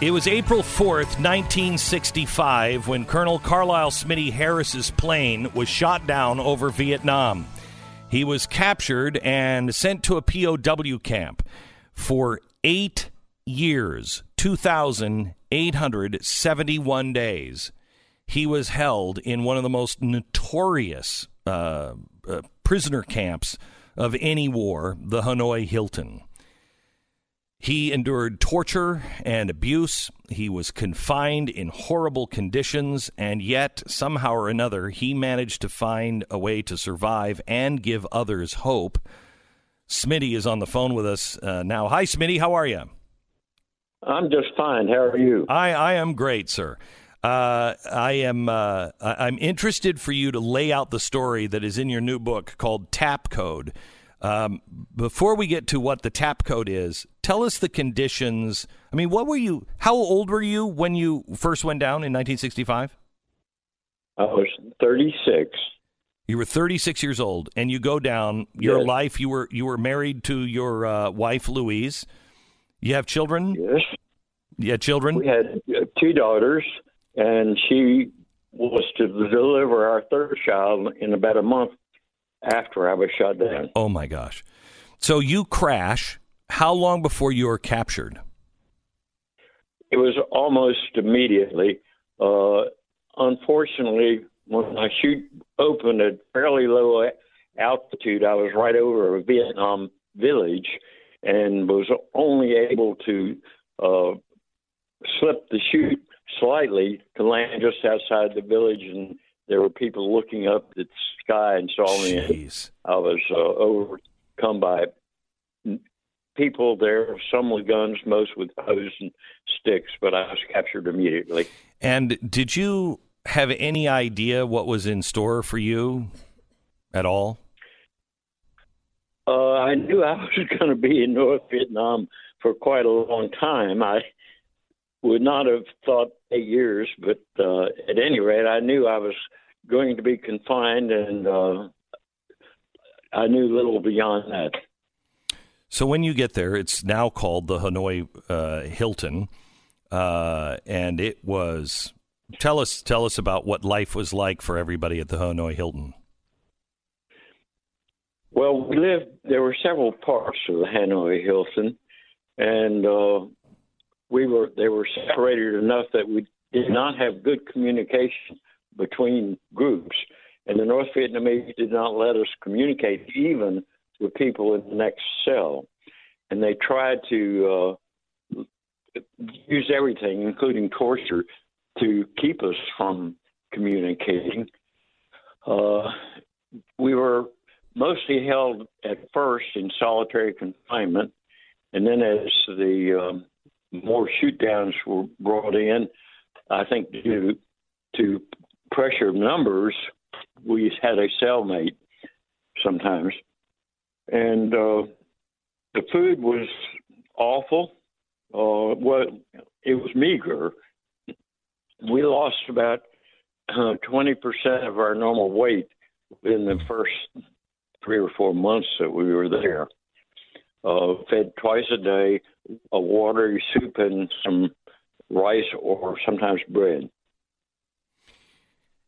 It was April 4th, 1965, when Colonel Carlyle Smitty Harris's plane was shot down over Vietnam. He was captured and sent to a POW camp for eight years, 2,871 days. He was held in one of the most notorious uh, uh, prisoner camps of any war, the Hanoi Hilton. He endured torture and abuse. He was confined in horrible conditions, and yet, somehow or another, he managed to find a way to survive and give others hope. Smitty is on the phone with us uh, now. Hi, Smitty. How are you? I'm just fine. How are you? I, I am great, sir. Uh, I am. Uh, I'm interested for you to lay out the story that is in your new book called Tap Code. Um, before we get to what the tap code is, tell us the conditions. I mean, what were you? How old were you when you first went down in 1965? I was 36. You were 36 years old, and you go down. Your yes. life. You were you were married to your uh, wife Louise. You have children. Yes. You had children. We had uh, two daughters, and she was to deliver our third child in about a month after I was shot down. Oh my gosh! So you crash. How long before you were captured? It was almost immediately. Uh, unfortunately, when my chute opened at fairly low altitude, I was right over a Vietnam village and was only able to uh, slip the chute slightly to land just outside the village and there were people looking up at the sky and saw me. Jeez. I was uh, overcome by people there, some with guns, most with hoes and sticks, but I was captured immediately. And did you have any idea what was in store for you at all? Uh, I knew I was going to be in North Vietnam for quite a long time. I would not have thought eight years, but uh, at any rate, I knew I was going to be confined, and uh, I knew little beyond that. So when you get there, it's now called the Hanoi uh, Hilton, uh, and it was. Tell us, tell us about what life was like for everybody at the Hanoi Hilton. Well, we lived. There were several parts of the Hanoi Hilton, and uh, we were they were separated enough that we did not have good communication between groups, and the North Vietnamese did not let us communicate even with people in the next cell, and they tried to uh, use everything, including torture, to keep us from communicating. Uh, we were mostly held at first in solitary confinement, and then as the um, more shoot downs were brought in, I think due to pressure of numbers, we had a cellmate sometimes, and uh, the food was awful. Uh, well, it was meager. We lost about uh, twenty percent of our normal weight in the first three or four months that we were there. Uh, fed twice a day, a watery soup and some rice or sometimes bread.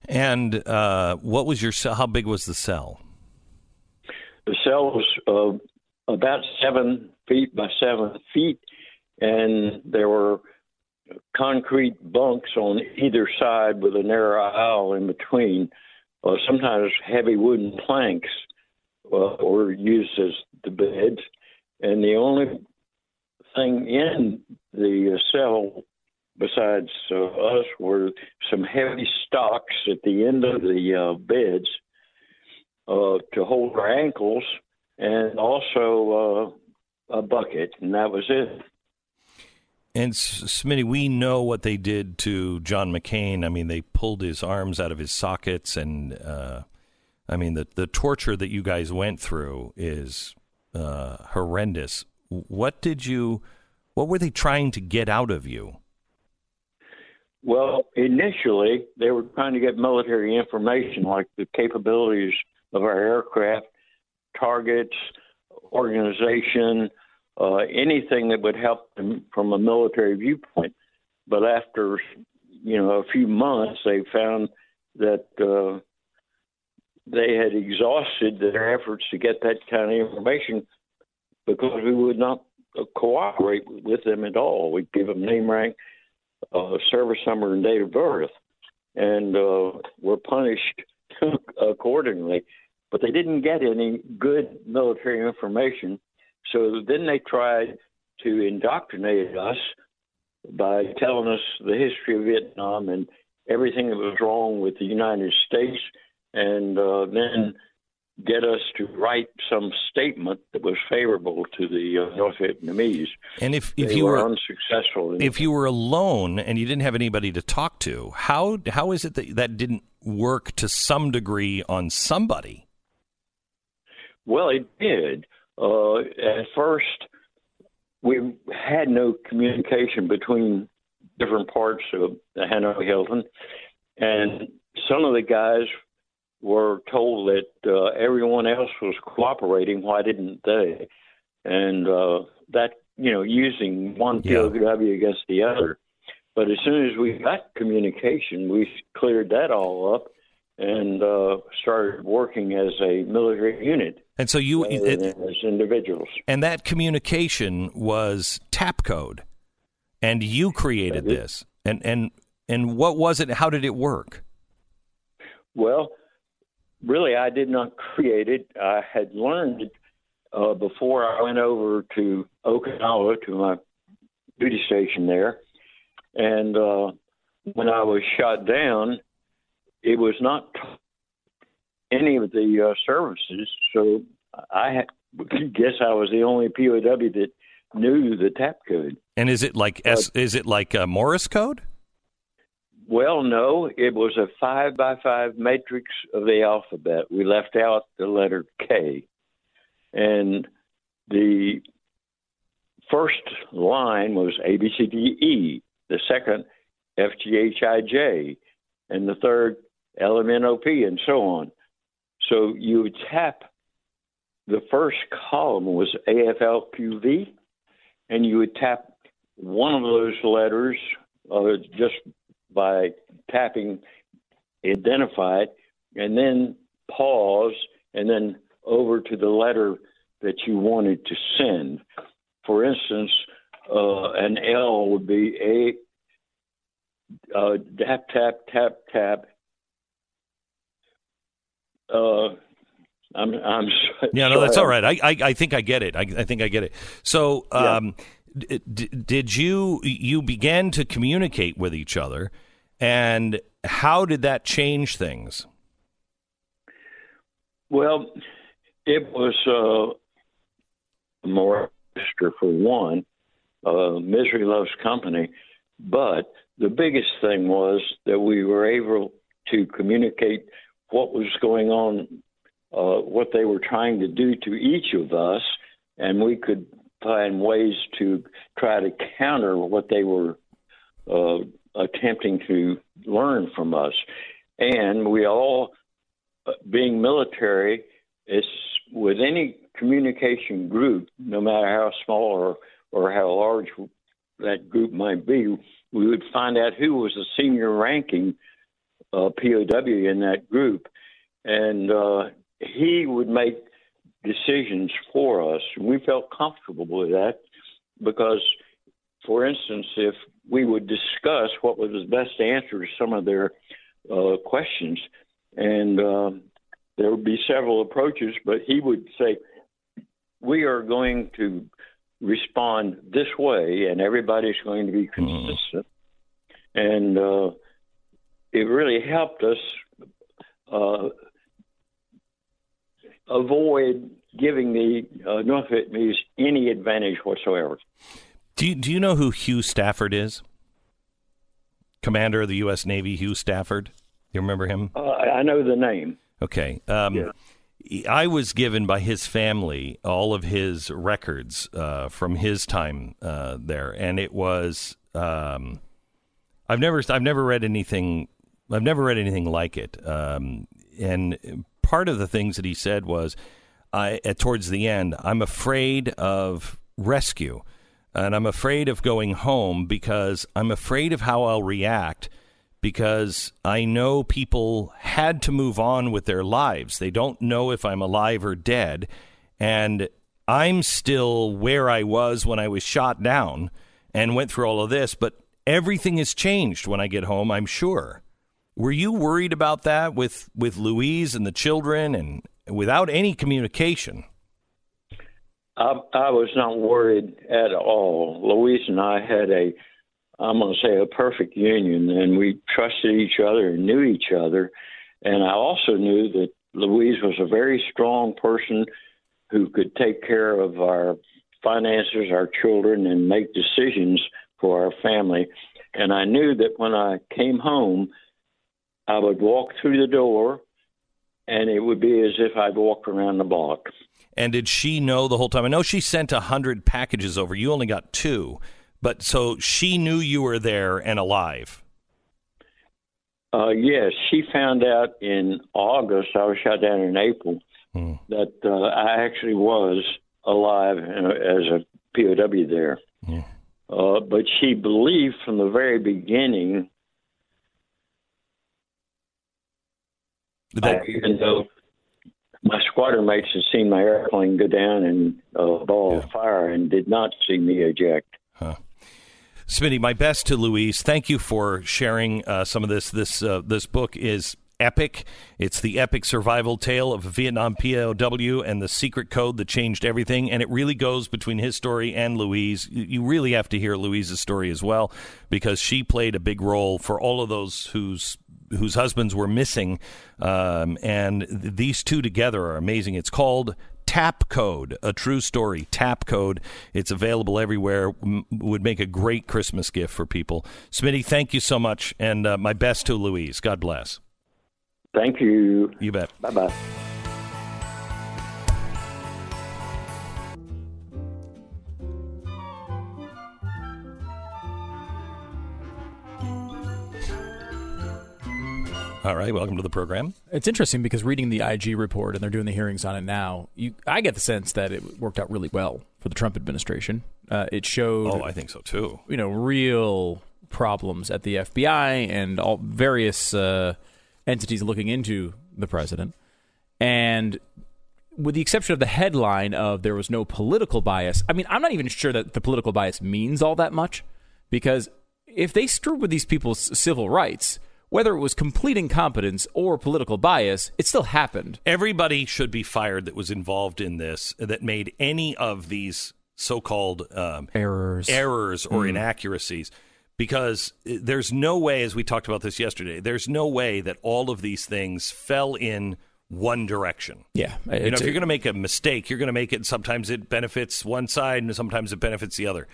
And uh, what was your cell? How big was the cell? The cell was uh, about seven feet by seven feet, and there were concrete bunks on either side with a narrow aisle in between. Uh, sometimes heavy wooden planks uh, were used as the beds, and the only thing in the cell besides uh, us were some heavy stocks at the end of the uh, beds uh, to hold our ankles, and also uh, a bucket, and that was it. And Smitty, we know what they did to John McCain. I mean, they pulled his arms out of his sockets, and uh, I mean, the the torture that you guys went through is uh, horrendous. What did you? What were they trying to get out of you? Well, initially, they were trying to get military information like the capabilities of our aircraft, targets, organization, uh, anything that would help them from a military viewpoint. but after you know a few months, they found that uh, they had exhausted their efforts to get that kind of information because we would not cooperate with them at all. We'd give them name, rank, uh, service number, and date of birth, and uh, were punished accordingly. But they didn't get any good military information. So then they tried to indoctrinate us by telling us the history of Vietnam and everything that was wrong with the United States, and uh, then get us to write some statement that was favorable to the uh, North Vietnamese. And if, if they you were, were unsuccessful, in if you were alone and you didn't have anybody to talk to, how how is it that that didn't work to some degree on somebody? Well, it did. Uh, at first, we had no communication between different parts of the Hanoi Hilton, and some of the guys were told that uh, everyone else was cooperating. Why didn't they? And uh, that you know, using one Yeah. POW against the other. But as soon as we got communication, we cleared that all up and uh, started working as a military unit And so you it, as individuals. and that communication was tap code, and you created this. And and and what was it? How did it work? Well, really, I did not create it. I had learned it uh, before I went over to Okinawa to my duty station there. And uh, when I was shot down, it was not any of the uh, services. So I had, guess I was the only POW that knew the tap code. And is it like S, is it like a Morse code? Well, no, it was a five by five matrix of the alphabet. We left out the letter K. And the first line was A, B, C, D, E. The second, F, G, H, I, J. And the third, L, M, N, O, P, and so on. So you would tap the first column was AFLQV, and you would tap one of those letters uh, just by tapping identify it and then pause and then over to the letter that you wanted to send. For instance, uh, an L would be a uh, tap tap tap tap. Uh, I'm I'm Yeah, no, that's all right. I, I, I think I get it. I, I think I get it. So, um, d- did you you began to communicate with each other, and how did that change things? Well, it was uh, more for one. Uh, Misery loves company, but the biggest thing was that we were able to communicate what was going on, uh, what they were trying to do to each of us, and we could find ways to try to counter what they were uh, attempting to learn from us. And we all, uh, being military, it's with any communication group, no matter how small or, or how large that group might be, we would find out who was the senior ranking uh, POW in that group. And uh, he would make decisions for us. We felt comfortable with that because, for instance, if we would discuss what was the best answer to some of their uh, questions, and uh, there would be several approaches, but he would say, We are going to respond this way, and everybody's going to be consistent. And uh, it really helped us uh, avoid giving the uh, North Vietnamese any advantage whatsoever. Do you, do you know who Hugh Stafford is? Commander of the U.S. Navy, Hugh Stafford. You remember him? Uh, I know the name. Okay. Um, I was given by his family all of his records uh, from his time uh, there, and it was um, I've never I've never read anything I've never read anything like it. Um, and part of the things that he said was, I at towards the end, I'm afraid of rescue. and I'm afraid of going home because I'm afraid of how I'll react because I know people had to move on with their lives. They don't know if I'm alive or dead. And I'm still where I was when I was shot down and went through all of this, but everything has changed when I get home, I'm sure. Were you worried about that with, with Louise and the children and without any communication? I, I was not worried at all. Louise and I had a, I'm going to say, a perfect union, and we trusted each other and knew each other. And I also knew that Louise was a very strong person who could take care of our finances, our children, and make decisions for our family. And I knew that when I came home, I would walk through the door and it would be as if I'd walked around the block. And did she know the whole time? I know she sent a hundred packages over. You only got two, but so she knew you were there and alive. Uh, yes, she found out in August. I was shot down in April. Hmm. That uh, I actually was alive as a POW there. Hmm. Uh, but she believed from the very beginning that, uh, even though my squadron mates had seen my airplane go down in a ball yeah. of fire and did not see me eject. Huh. Smitty, my best to Louise. Thank you for sharing uh, some of this. This uh, this book is epic. It's the epic survival tale of a Vietnam POW and the secret code that changed everything. And it really goes between his story and Louise. You really have to hear Louise's story as well because she played a big role for all of those whose whose husbands were missing. Um, and th- these two together are amazing. It's called Tap Code, a true story. Tap Code. It's available everywhere. M- would make a great Christmas gift for people. Smitty, thank you so much, and uh, my best to Louise. God bless. Thank you. You bet. Bye bye. All right, welcome to the program. It's interesting because reading the IG report and they're doing the hearings on it now, you, I get the sense that it worked out really well for the Trump administration. Uh, it showed. Oh, I think so too. You know, real problems at the FBI and all various uh, entities looking into the president, and with the exception of the headline of there was no political bias. I mean, I'm not even sure that the political bias means all that much because if they screwed with these people's civil rights whether it was complete incompetence or political bias, it still happened. Everybody should be fired that was involved in this, that made any of these so-called um, errors, errors or mm. inaccuracies. Because there's no way, as we talked about this yesterday, there's no way that all of these things fell in one direction. Yeah, you know, if you're going to make a mistake, you're going to make it. Sometimes it benefits one side, and sometimes it benefits the other.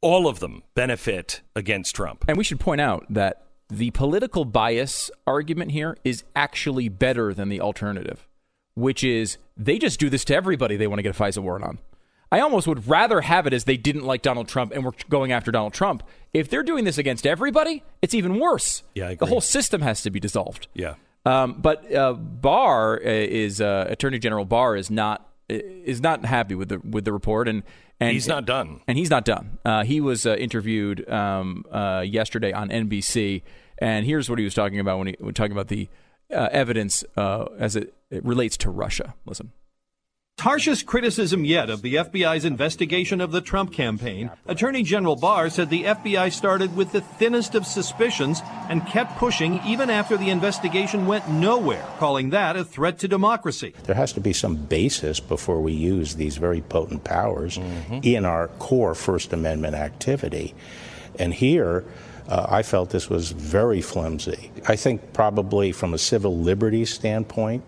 All of them benefit against Trump. And we should point out that the political bias argument here is actually better than the alternative, which is they just do this to everybody they want to get a FISA warrant on. I almost would rather have it as they didn't like Donald Trump and were going after Donald Trump. If they're doing this against everybody, it's even worse. Yeah, the whole system has to be dissolved. Yeah. Um, but uh, Barr uh, is uh, Attorney General Barr is not is not happy with the with the report and and he's not done. And he's not done. Uh, he was uh, interviewed um, uh, yesterday on NBC, and here's what he was talking about when he was talking about the uh, evidence uh, as it, it relates to Russia. Listen harshest criticism yet of the FBI's investigation of the Trump campaign, Attorney General Barr said the FBI started with the thinnest of suspicions and kept pushing even after the investigation went nowhere, calling that a threat to democracy. There has to be some basis before we use these very potent powers mm-hmm. in our core First Amendment activity. And here, uh, I felt this was very flimsy. I think probably from a civil liberties standpoint,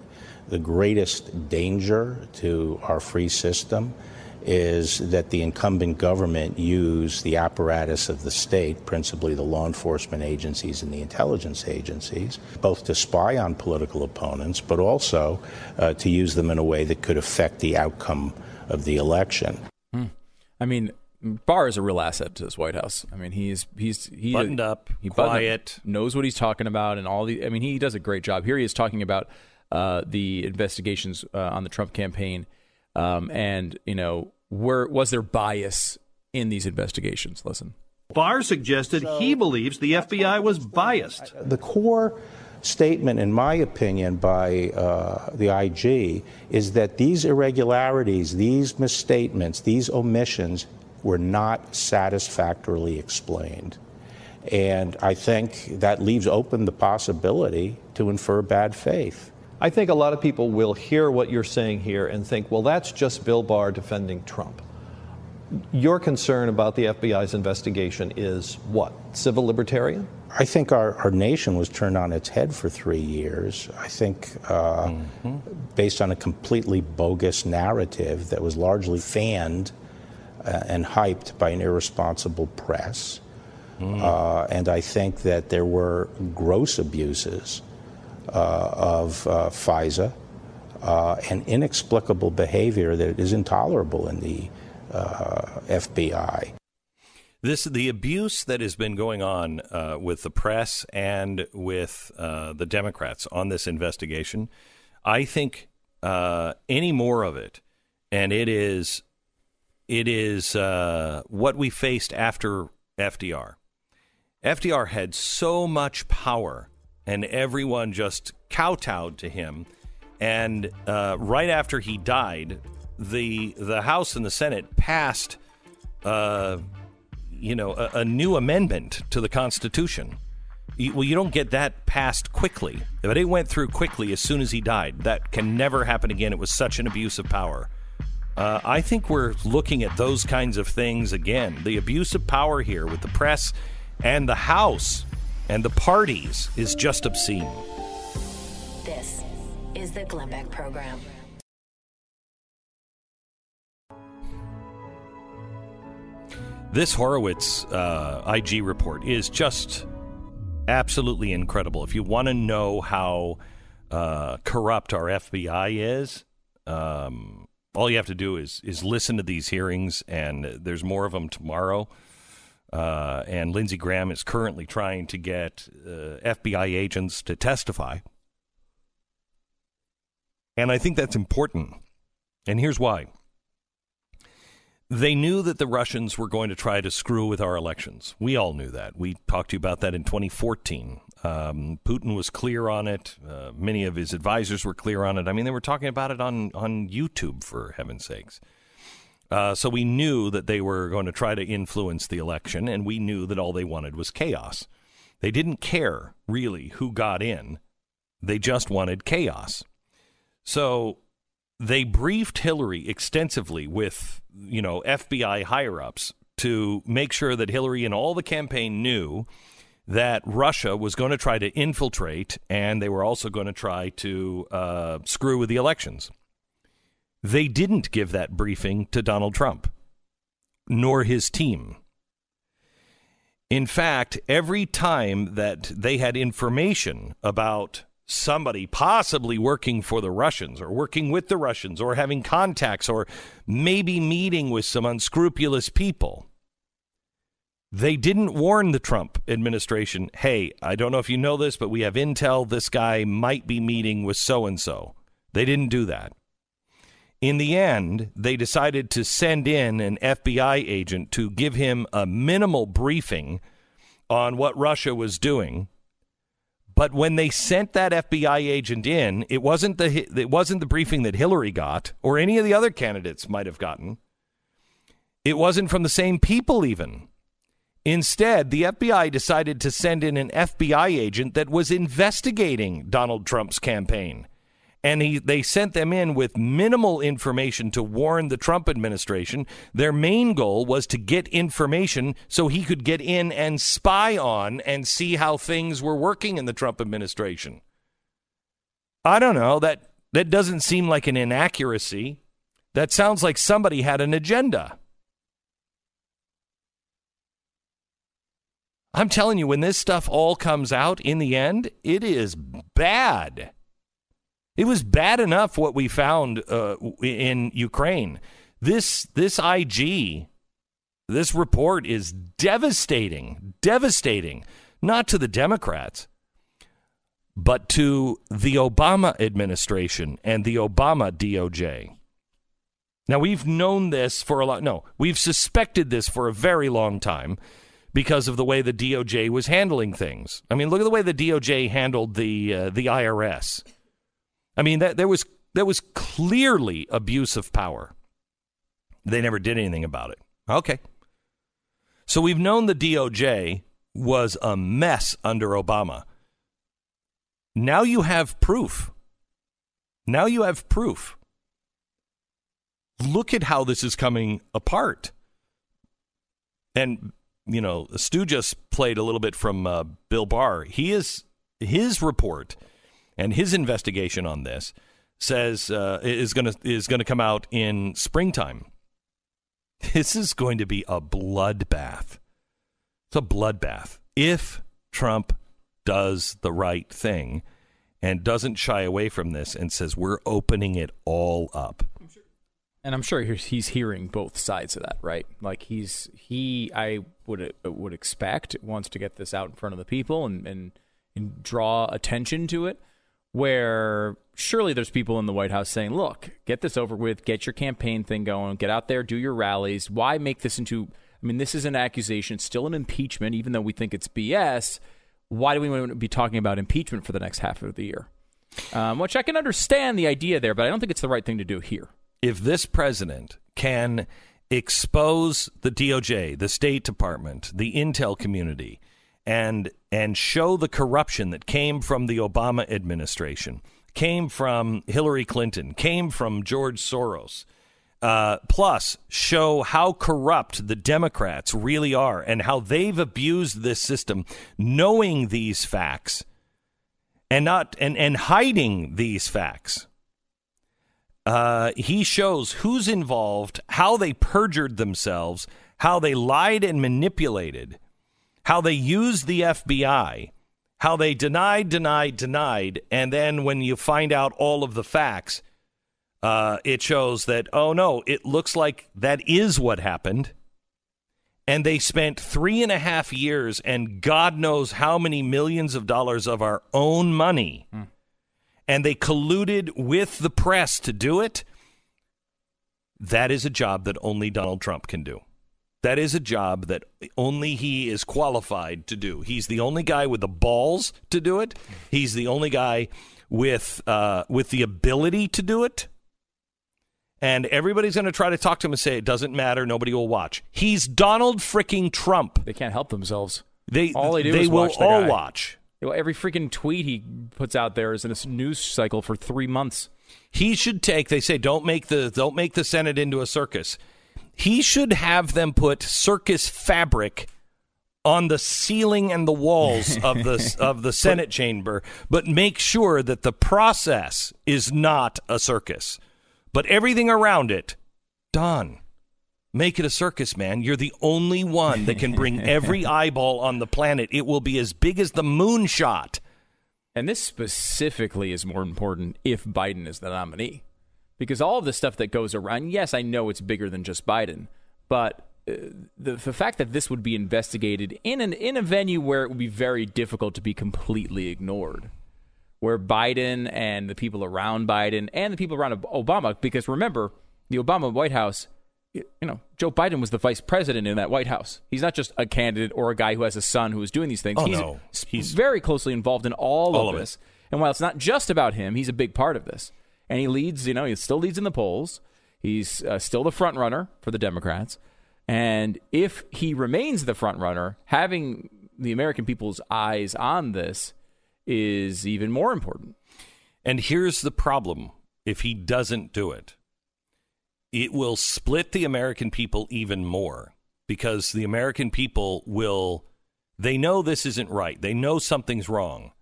the greatest danger to our free system is that the incumbent government use the apparatus of the state, principally the law enforcement agencies and the intelligence agencies, both to spy on political opponents, but also uh, to use them in a way that could affect the outcome of the election. Hmm. I mean, Barr is a real asset to this White House. I mean, he's he's he buttoned up, he quiet, up, knows what he's talking about, and all the. I mean, he does a great job. Here he is talking about uh, the investigations uh, on the Trump campaign, um, and you know, where was there bias in these investigations. Listen. Barr suggested he believes the FBI was biased. The core statement, in my opinion, by uh, the IG is that these irregularities, these misstatements, these omissions were not satisfactorily explained. And I think that leaves open the possibility to infer bad faith. I think a lot of people will hear what you're saying here and think, well, that's just Bill Barr defending Trump. Your concern about the FBI's investigation is what? Civil libertarian? I think our, our nation was turned on its head for three years. I think, uh, mm-hmm. based on a completely bogus narrative that was largely fanned uh, and hyped by an irresponsible press. Mm. Uh, and I think that there were gross abuses of uh, FISA uh, and inexplicable behavior that is intolerable in the FBI. This the abuse that has been going on uh, with the press and with uh, the Democrats on this investigation. I think uh, any more of it, and it is it is uh, what we faced after FDR. FDR had so much power, and everyone just kowtowed to him. And uh, right after he died, the the House and the Senate passed uh, you know, a, a new amendment to the Constitution. You, well, you don't get that passed quickly, but it went through quickly as soon as he died. That can never happen again. It was such an abuse of power. Uh, I think we're looking at those kinds of things again. The abuse of power here with the press and the House and the parties is just obscene. This is the Glenn Beck Program. This Horowitz uh, IG report is just absolutely incredible. If you want to know how uh, corrupt our FBI is, um, all you have to do is is listen to these hearings, and there's more of them tomorrow. Uh, and Lindsey Graham is currently trying to get uh, FBI agents to testify, and I think that's important. And here's why. They knew that the Russians were going to try to screw with our elections. We all knew that. We talked to you about that in 2014. Um, Putin was clear on it. Uh, many of his advisors were clear on it. I mean, they were talking about it on, on YouTube, for heaven's sakes. Uh, so we knew that they were going to try to influence the election, and we knew that all they wanted was chaos. They didn't care, really, who got in, they just wanted chaos. So they briefed Hillary extensively with, you know, FBI higher ups to make sure that Hillary and all the campaign knew that Russia was going to try to infiltrate and they were also going to try to uh, screw with the elections. They didn't give that briefing to Donald Trump, nor his team. In fact, every time that they had information about somebody possibly working for the Russians or working with the Russians or having contacts or maybe meeting with some unscrupulous people. They didn't warn the Trump administration, hey, I don't know if you know this, but we have intel this guy might be meeting with so and so. They didn't do that. In the end, they decided to send in an FBI agent to give him a minimal briefing on what Russia was doing but when they sent that FBI agent in, it wasn't the it wasn't the briefing that Hillary got or any of the other candidates might have gotten. It wasn't from the same people even. Instead, the FBI decided to send in an FBI agent that was investigating Donald Trump's campaign and he, they sent them in with minimal information to warn the Trump administration. Their main goal was to get information so he could get in and spy on and see how things were working in the Trump administration. I don't know that that doesn't seem like an inaccuracy. That sounds like somebody had an agenda. I'm telling you, when this stuff all comes out in the end, it is bad. It was bad enough what we found uh, in Ukraine. This this IG, this report is devastating, devastating, not to the Democrats, but to the Obama administration and the Obama DOJ. Now, we've known this for a lot. No, we've suspected this for a very long time because of the way the DOJ was handling things. I mean, look at the way the DOJ handled the uh, the IRS. I mean, that there was there was clearly abuse of power. They never did anything about it. Okay. So we've known the DOJ was a mess under Obama. Now you have proof. Now you have proof. Look at how this is coming apart. And, you know, Stu just played a little bit from uh, Bill Barr. He is, his report and his investigation on this says uh, is going to is going to come out in springtime. This is going to be a bloodbath. It's a bloodbath if Trump does the right thing and doesn't shy away from this and says we're opening it all up. And I'm sure he's hearing both sides of that, right? Like he's he, I would would expect wants to get this out in front of the people and and, and draw attention to it where surely there's people in the White House saying, look, get this over with, get your campaign thing going, get out there, do your rallies. Why make this into, I mean, this is an accusation, it's still an impeachment, even though we think it's BS. Why do we want to be talking about impeachment for the next half of the year? Um, which I can understand the idea there, but I don't think it's the right thing to do here. If this president can expose the DOJ, the State Department, the intel community, and and show the corruption that came from the Obama administration, came from Hillary Clinton, came from George Soros. Uh, plus, show how corrupt the Democrats really are and how they've abused this system, knowing these facts and not and, and hiding these facts. Uh, he shows who's involved, how they perjured themselves, how they lied and manipulated how they used the FBI, how they denied, denied, denied, and then when you find out all of the facts, uh, it shows that, oh no, it looks like that is what happened. And they spent three and a half years and God knows how many millions of dollars of our own money. Hmm. And they colluded with the press to do it. That is a job that only Donald Trump can do. That is a job that only he is qualified to do. He's the only guy with the balls to do it. He's the only guy with uh, with the ability to do it. And everybody's going to try to talk to him and say it doesn't matter. Nobody will watch. He's Donald freaking Trump. They can't help themselves. They all they do they will watch the all guy. watch. Every freaking tweet he puts out there is in a news cycle for three months. He should take. They say don't make the don't make the Senate into a circus. He should have them put circus fabric on the ceiling and the walls of the of the Senate chamber, but make sure that the process is not a circus, but everything around it done. Make it a circus, man. You're the only one that can bring every eyeball on the planet. It will be as big as the moonshot. And this specifically is more important if Biden is the nominee because all of the stuff that goes around, yes, I know it's bigger than just Biden, but uh, the, the fact that this would be investigated in an in a venue where it would be very difficult to be completely ignored, where Biden and the people around Biden and the people around Obama, because remember the Obama White House, you know, Joe Biden was the vice president in that White House. He's not just a candidate or a guy who has a son who is doing these things. Oh, he's, no. he's very closely involved in all, all of, of this. And while it's not just about him, he's a big part of this and he leads. You know, he still leads in the polls. He's uh, still the front runner for the Democrats. And if he remains the front runner, having the American people's eyes on this is even more important. And here's the problem if he doesn't do it, it will split the American people even more because the American people will, they know this isn't right. They know something's wrong.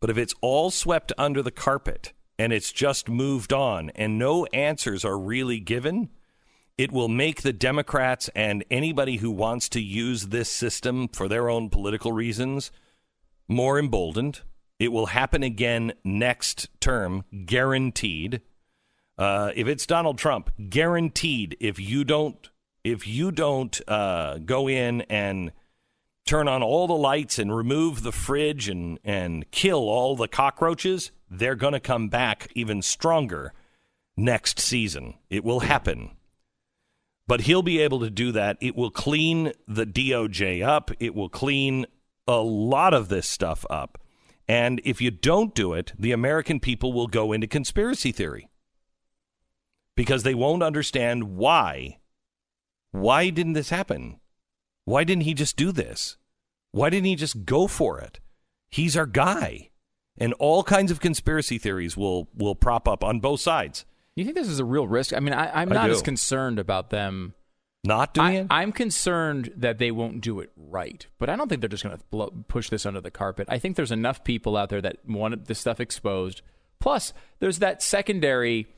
But if it's all swept under the carpet, and it's just moved on and no answers are really given, it will make the Democrats and anybody who wants to use this system for their own political reasons more emboldened. It will happen again next term, guaranteed. Uh, if it's Donald Trump, guaranteed. If you don't, if you don't uh, go in and turn on all the lights and remove the fridge and and kill all the cockroaches, they're going to come back even stronger next season. It will happen. But he'll be able to do that. It will clean the DOJ up. It will clean a lot of this stuff up. And if you don't do it, the American people will go into conspiracy theory because they won't understand why. Why didn't this happen? Why didn't he just do this? Why didn't he just go for it? He's our guy. And all kinds of conspiracy theories will will prop up on both sides. You think this is a real risk? I mean, I, I'm not as concerned about them. Not doing I, it? I'm concerned that they won't do it right, but I don't think they're just going to push this under the carpet. I think there's enough people out there that want this stuff exposed. Plus, there's that secondary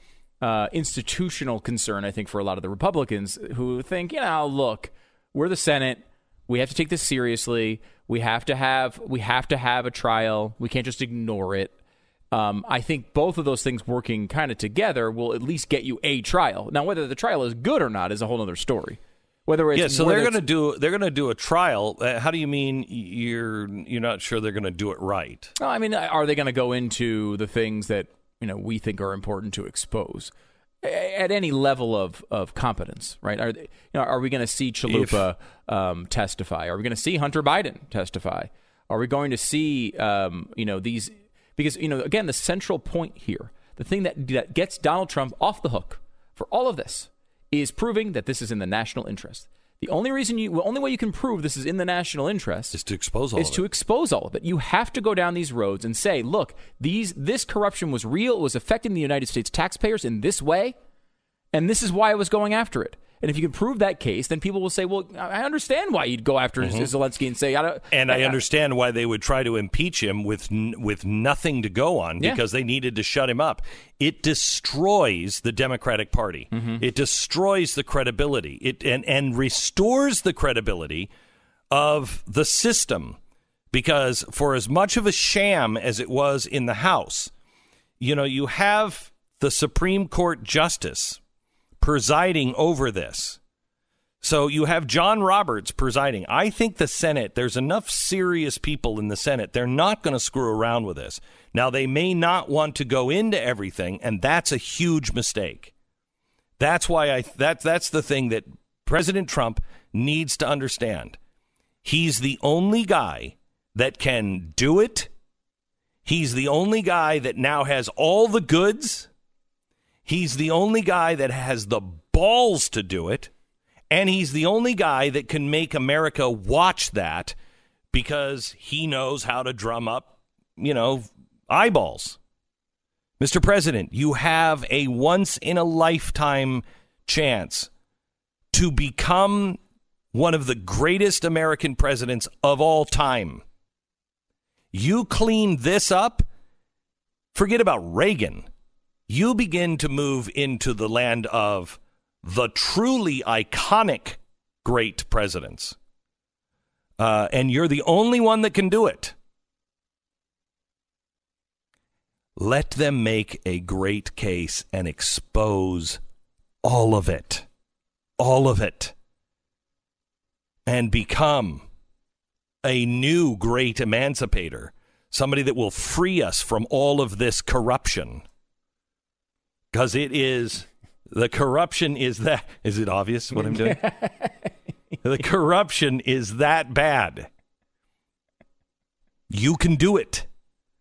uh, institutional concern, I think, for a lot of the Republicans who think, you know, look, we're the Senate. We have to take this seriously. We have to have we have to have a trial. We can't just ignore it. Um, I think both of those things working kind of together will at least get you a trial. Now, whether the trial is good or not is a whole other story. Whether it's yeah, so they're going to do they're going to do a trial. Uh, how do you mean you're you're not sure they're going to do it right? I mean, are they going to go into the things that you know we think are important to expose at any level of, of competence? Right? Are they, you know, are we going to see Chalupa um, testify? Are we going to see Hunter Biden testify? Are we going to see um, you know these? Because you know, again, the central point here, the thing that that gets Donald Trump off the hook for all of this, is proving that this is in the national interest. The only reason you, the only way you can prove this is in the national interest Is to expose all is of to it. expose all of it. You have to go down these roads and say, look, these this corruption was real. It was affecting the United States taxpayers in this way, and this is why I was going after it. And if you can prove that case, then people will say, well, I understand why you'd go after Zelensky and say, I don't. Mm-hmm. And I understand why they would try to impeach him with n- with nothing to go on Yeah. because they needed to shut him up. It destroys the Democratic Party. Mm-hmm. It destroys the credibility. It and and restores the credibility of the system because for as much of a sham as it was in the House, you know, you have the Supreme Court justice presiding over this. So you have John Roberts presiding. I think the Senate, there's enough serious people in the Senate. They're not going to screw around with this. Now, they may not want to go into everything, and that's a huge mistake. That's why I that that's the thing that President Trump needs to understand. He's the only guy that can do it. He's the only guy that now has all the goods. He's the only guy that has the balls to do it. And he's the only guy that can make America watch that because he knows how to drum up, you know, eyeballs. Mr. President, you have a once in a lifetime chance to become one of the greatest American presidents of all time. You clean this up, forget about Reagan. You begin to move into the land of the truly iconic great presidents. Uh, and you're the only one that can do it. Let them make a great case and expose all of it. All of it. And become a new great emancipator, somebody that will free us from all of this corruption. Because it is, the corruption is that, is it obvious what I'm doing? the corruption is that bad. You can do it.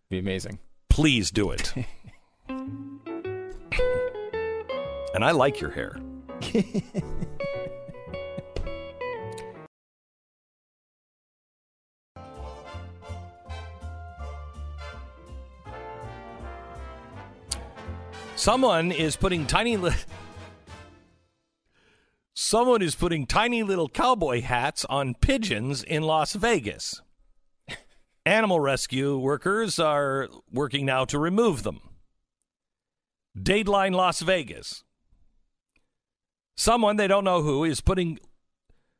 Be amazing. Please do it. and I like your hair. Someone is putting tiny li- Someone is putting tiny little cowboy hats on pigeons in Las Vegas. Animal rescue workers are working now to remove them. Dateline Las Vegas. Someone, they don't know who, is putting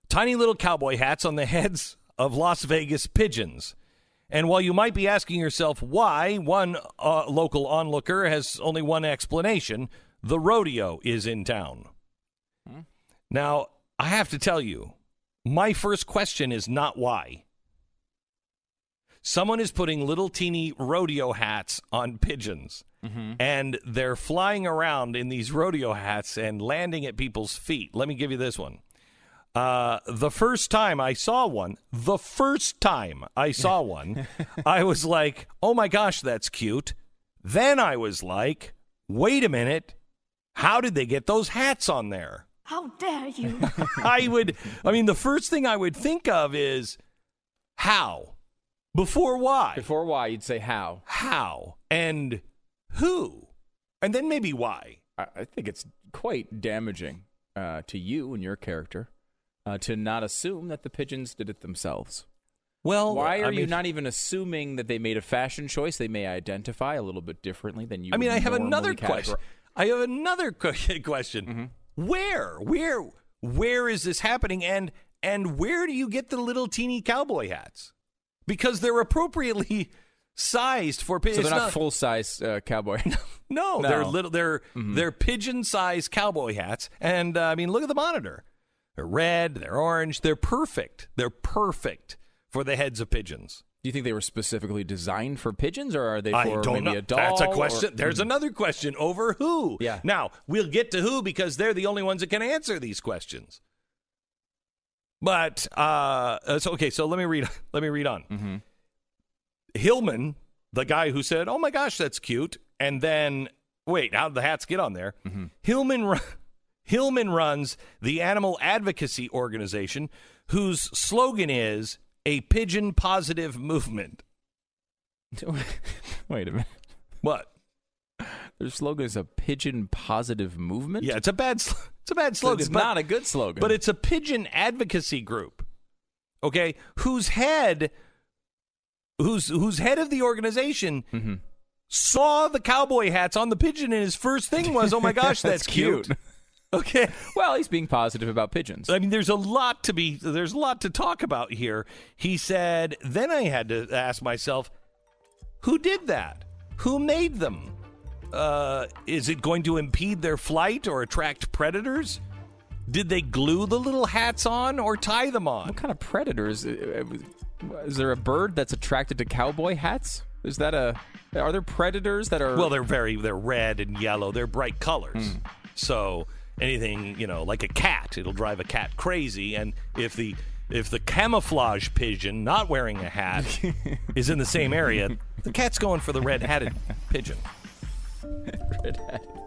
tiny little cowboy hats on the heads of Las Vegas pigeons. And while you might be asking yourself why, one uh, local onlooker has only one explanation the rodeo is in town. Now, I have to tell you, my first question is not why. Someone is putting little teeny rodeo hats on pigeons, and they're flying around in these rodeo hats and landing at people's feet. Let me give you this one. Uh, the first time I saw one, the first time I saw one, I was like, oh my gosh, that's cute. Then I was like, wait a minute, how did they get those hats on there? How dare you? I would, I mean, the first thing I would think of is how before why, Before why, you'd say how. how, and who, and then maybe why. I, I think it's quite damaging uh, to you and your character uh, to not assume that the pigeons did it themselves. Well, Why are I you not even assuming that they made a fashion choice they may identify a little bit differently than you? I mean, I have another categorize? question. I have another question. Mm-hmm. Where, where, where is this happening? And and where do you get the little teeny cowboy hats? Because they're appropriately sized for So pigeons. they're not, full size uh, cowboy. No, No. they're little. They're Mm-hmm. they're pigeon-sized cowboy hats. And uh, I mean, look at the monitor. They're red. They're orange. They're perfect. They're perfect for the heads of pigeons. Do you think they were specifically designed for pigeons, or are they for I don't maybe know. a doll? That's a or- question. There's another question over who. Yeah. Now we'll get to who because they're the only ones that can answer these questions. But uh, uh, so okay, so let me read. Let me read on. Mm-hmm. Hillman, the guy who said, "Oh my gosh, that's cute," and then wait, how did the hats get on there? Mm-hmm. Hillman. Hillman runs the animal advocacy organization whose slogan is a pigeon positive movement. Wait a minute. What? Their slogan is a pigeon positive movement. Yeah, it's a bad sl- it's a bad So slogan. it's but, not a good slogan. but it's a pigeon advocacy group. Okay, whose head whose whose head of the organization Mm-hmm. saw the cowboy hats on the pigeon and his first thing was, "Oh my gosh, that's, That's cute. Okay. well, he's being positive about pigeons. I mean, there's a lot to be, there's a lot to talk about here. He said, then I had to ask myself, who did that? Who made them? Uh, is it going to impede their flight or attract predators? Did they glue the little hats on or tie them on? What kind of predators? uh, Is there a bird that's attracted to cowboy hats? Is that a? Are there predators that are? Well, they're very, they're red and yellow. They're bright colors. So anything, you know, like a cat, it'll drive a cat crazy. And if the if the camouflage pigeon not wearing a hat is in the same area, the cat's going for the red-hatted pigeon. red-hatted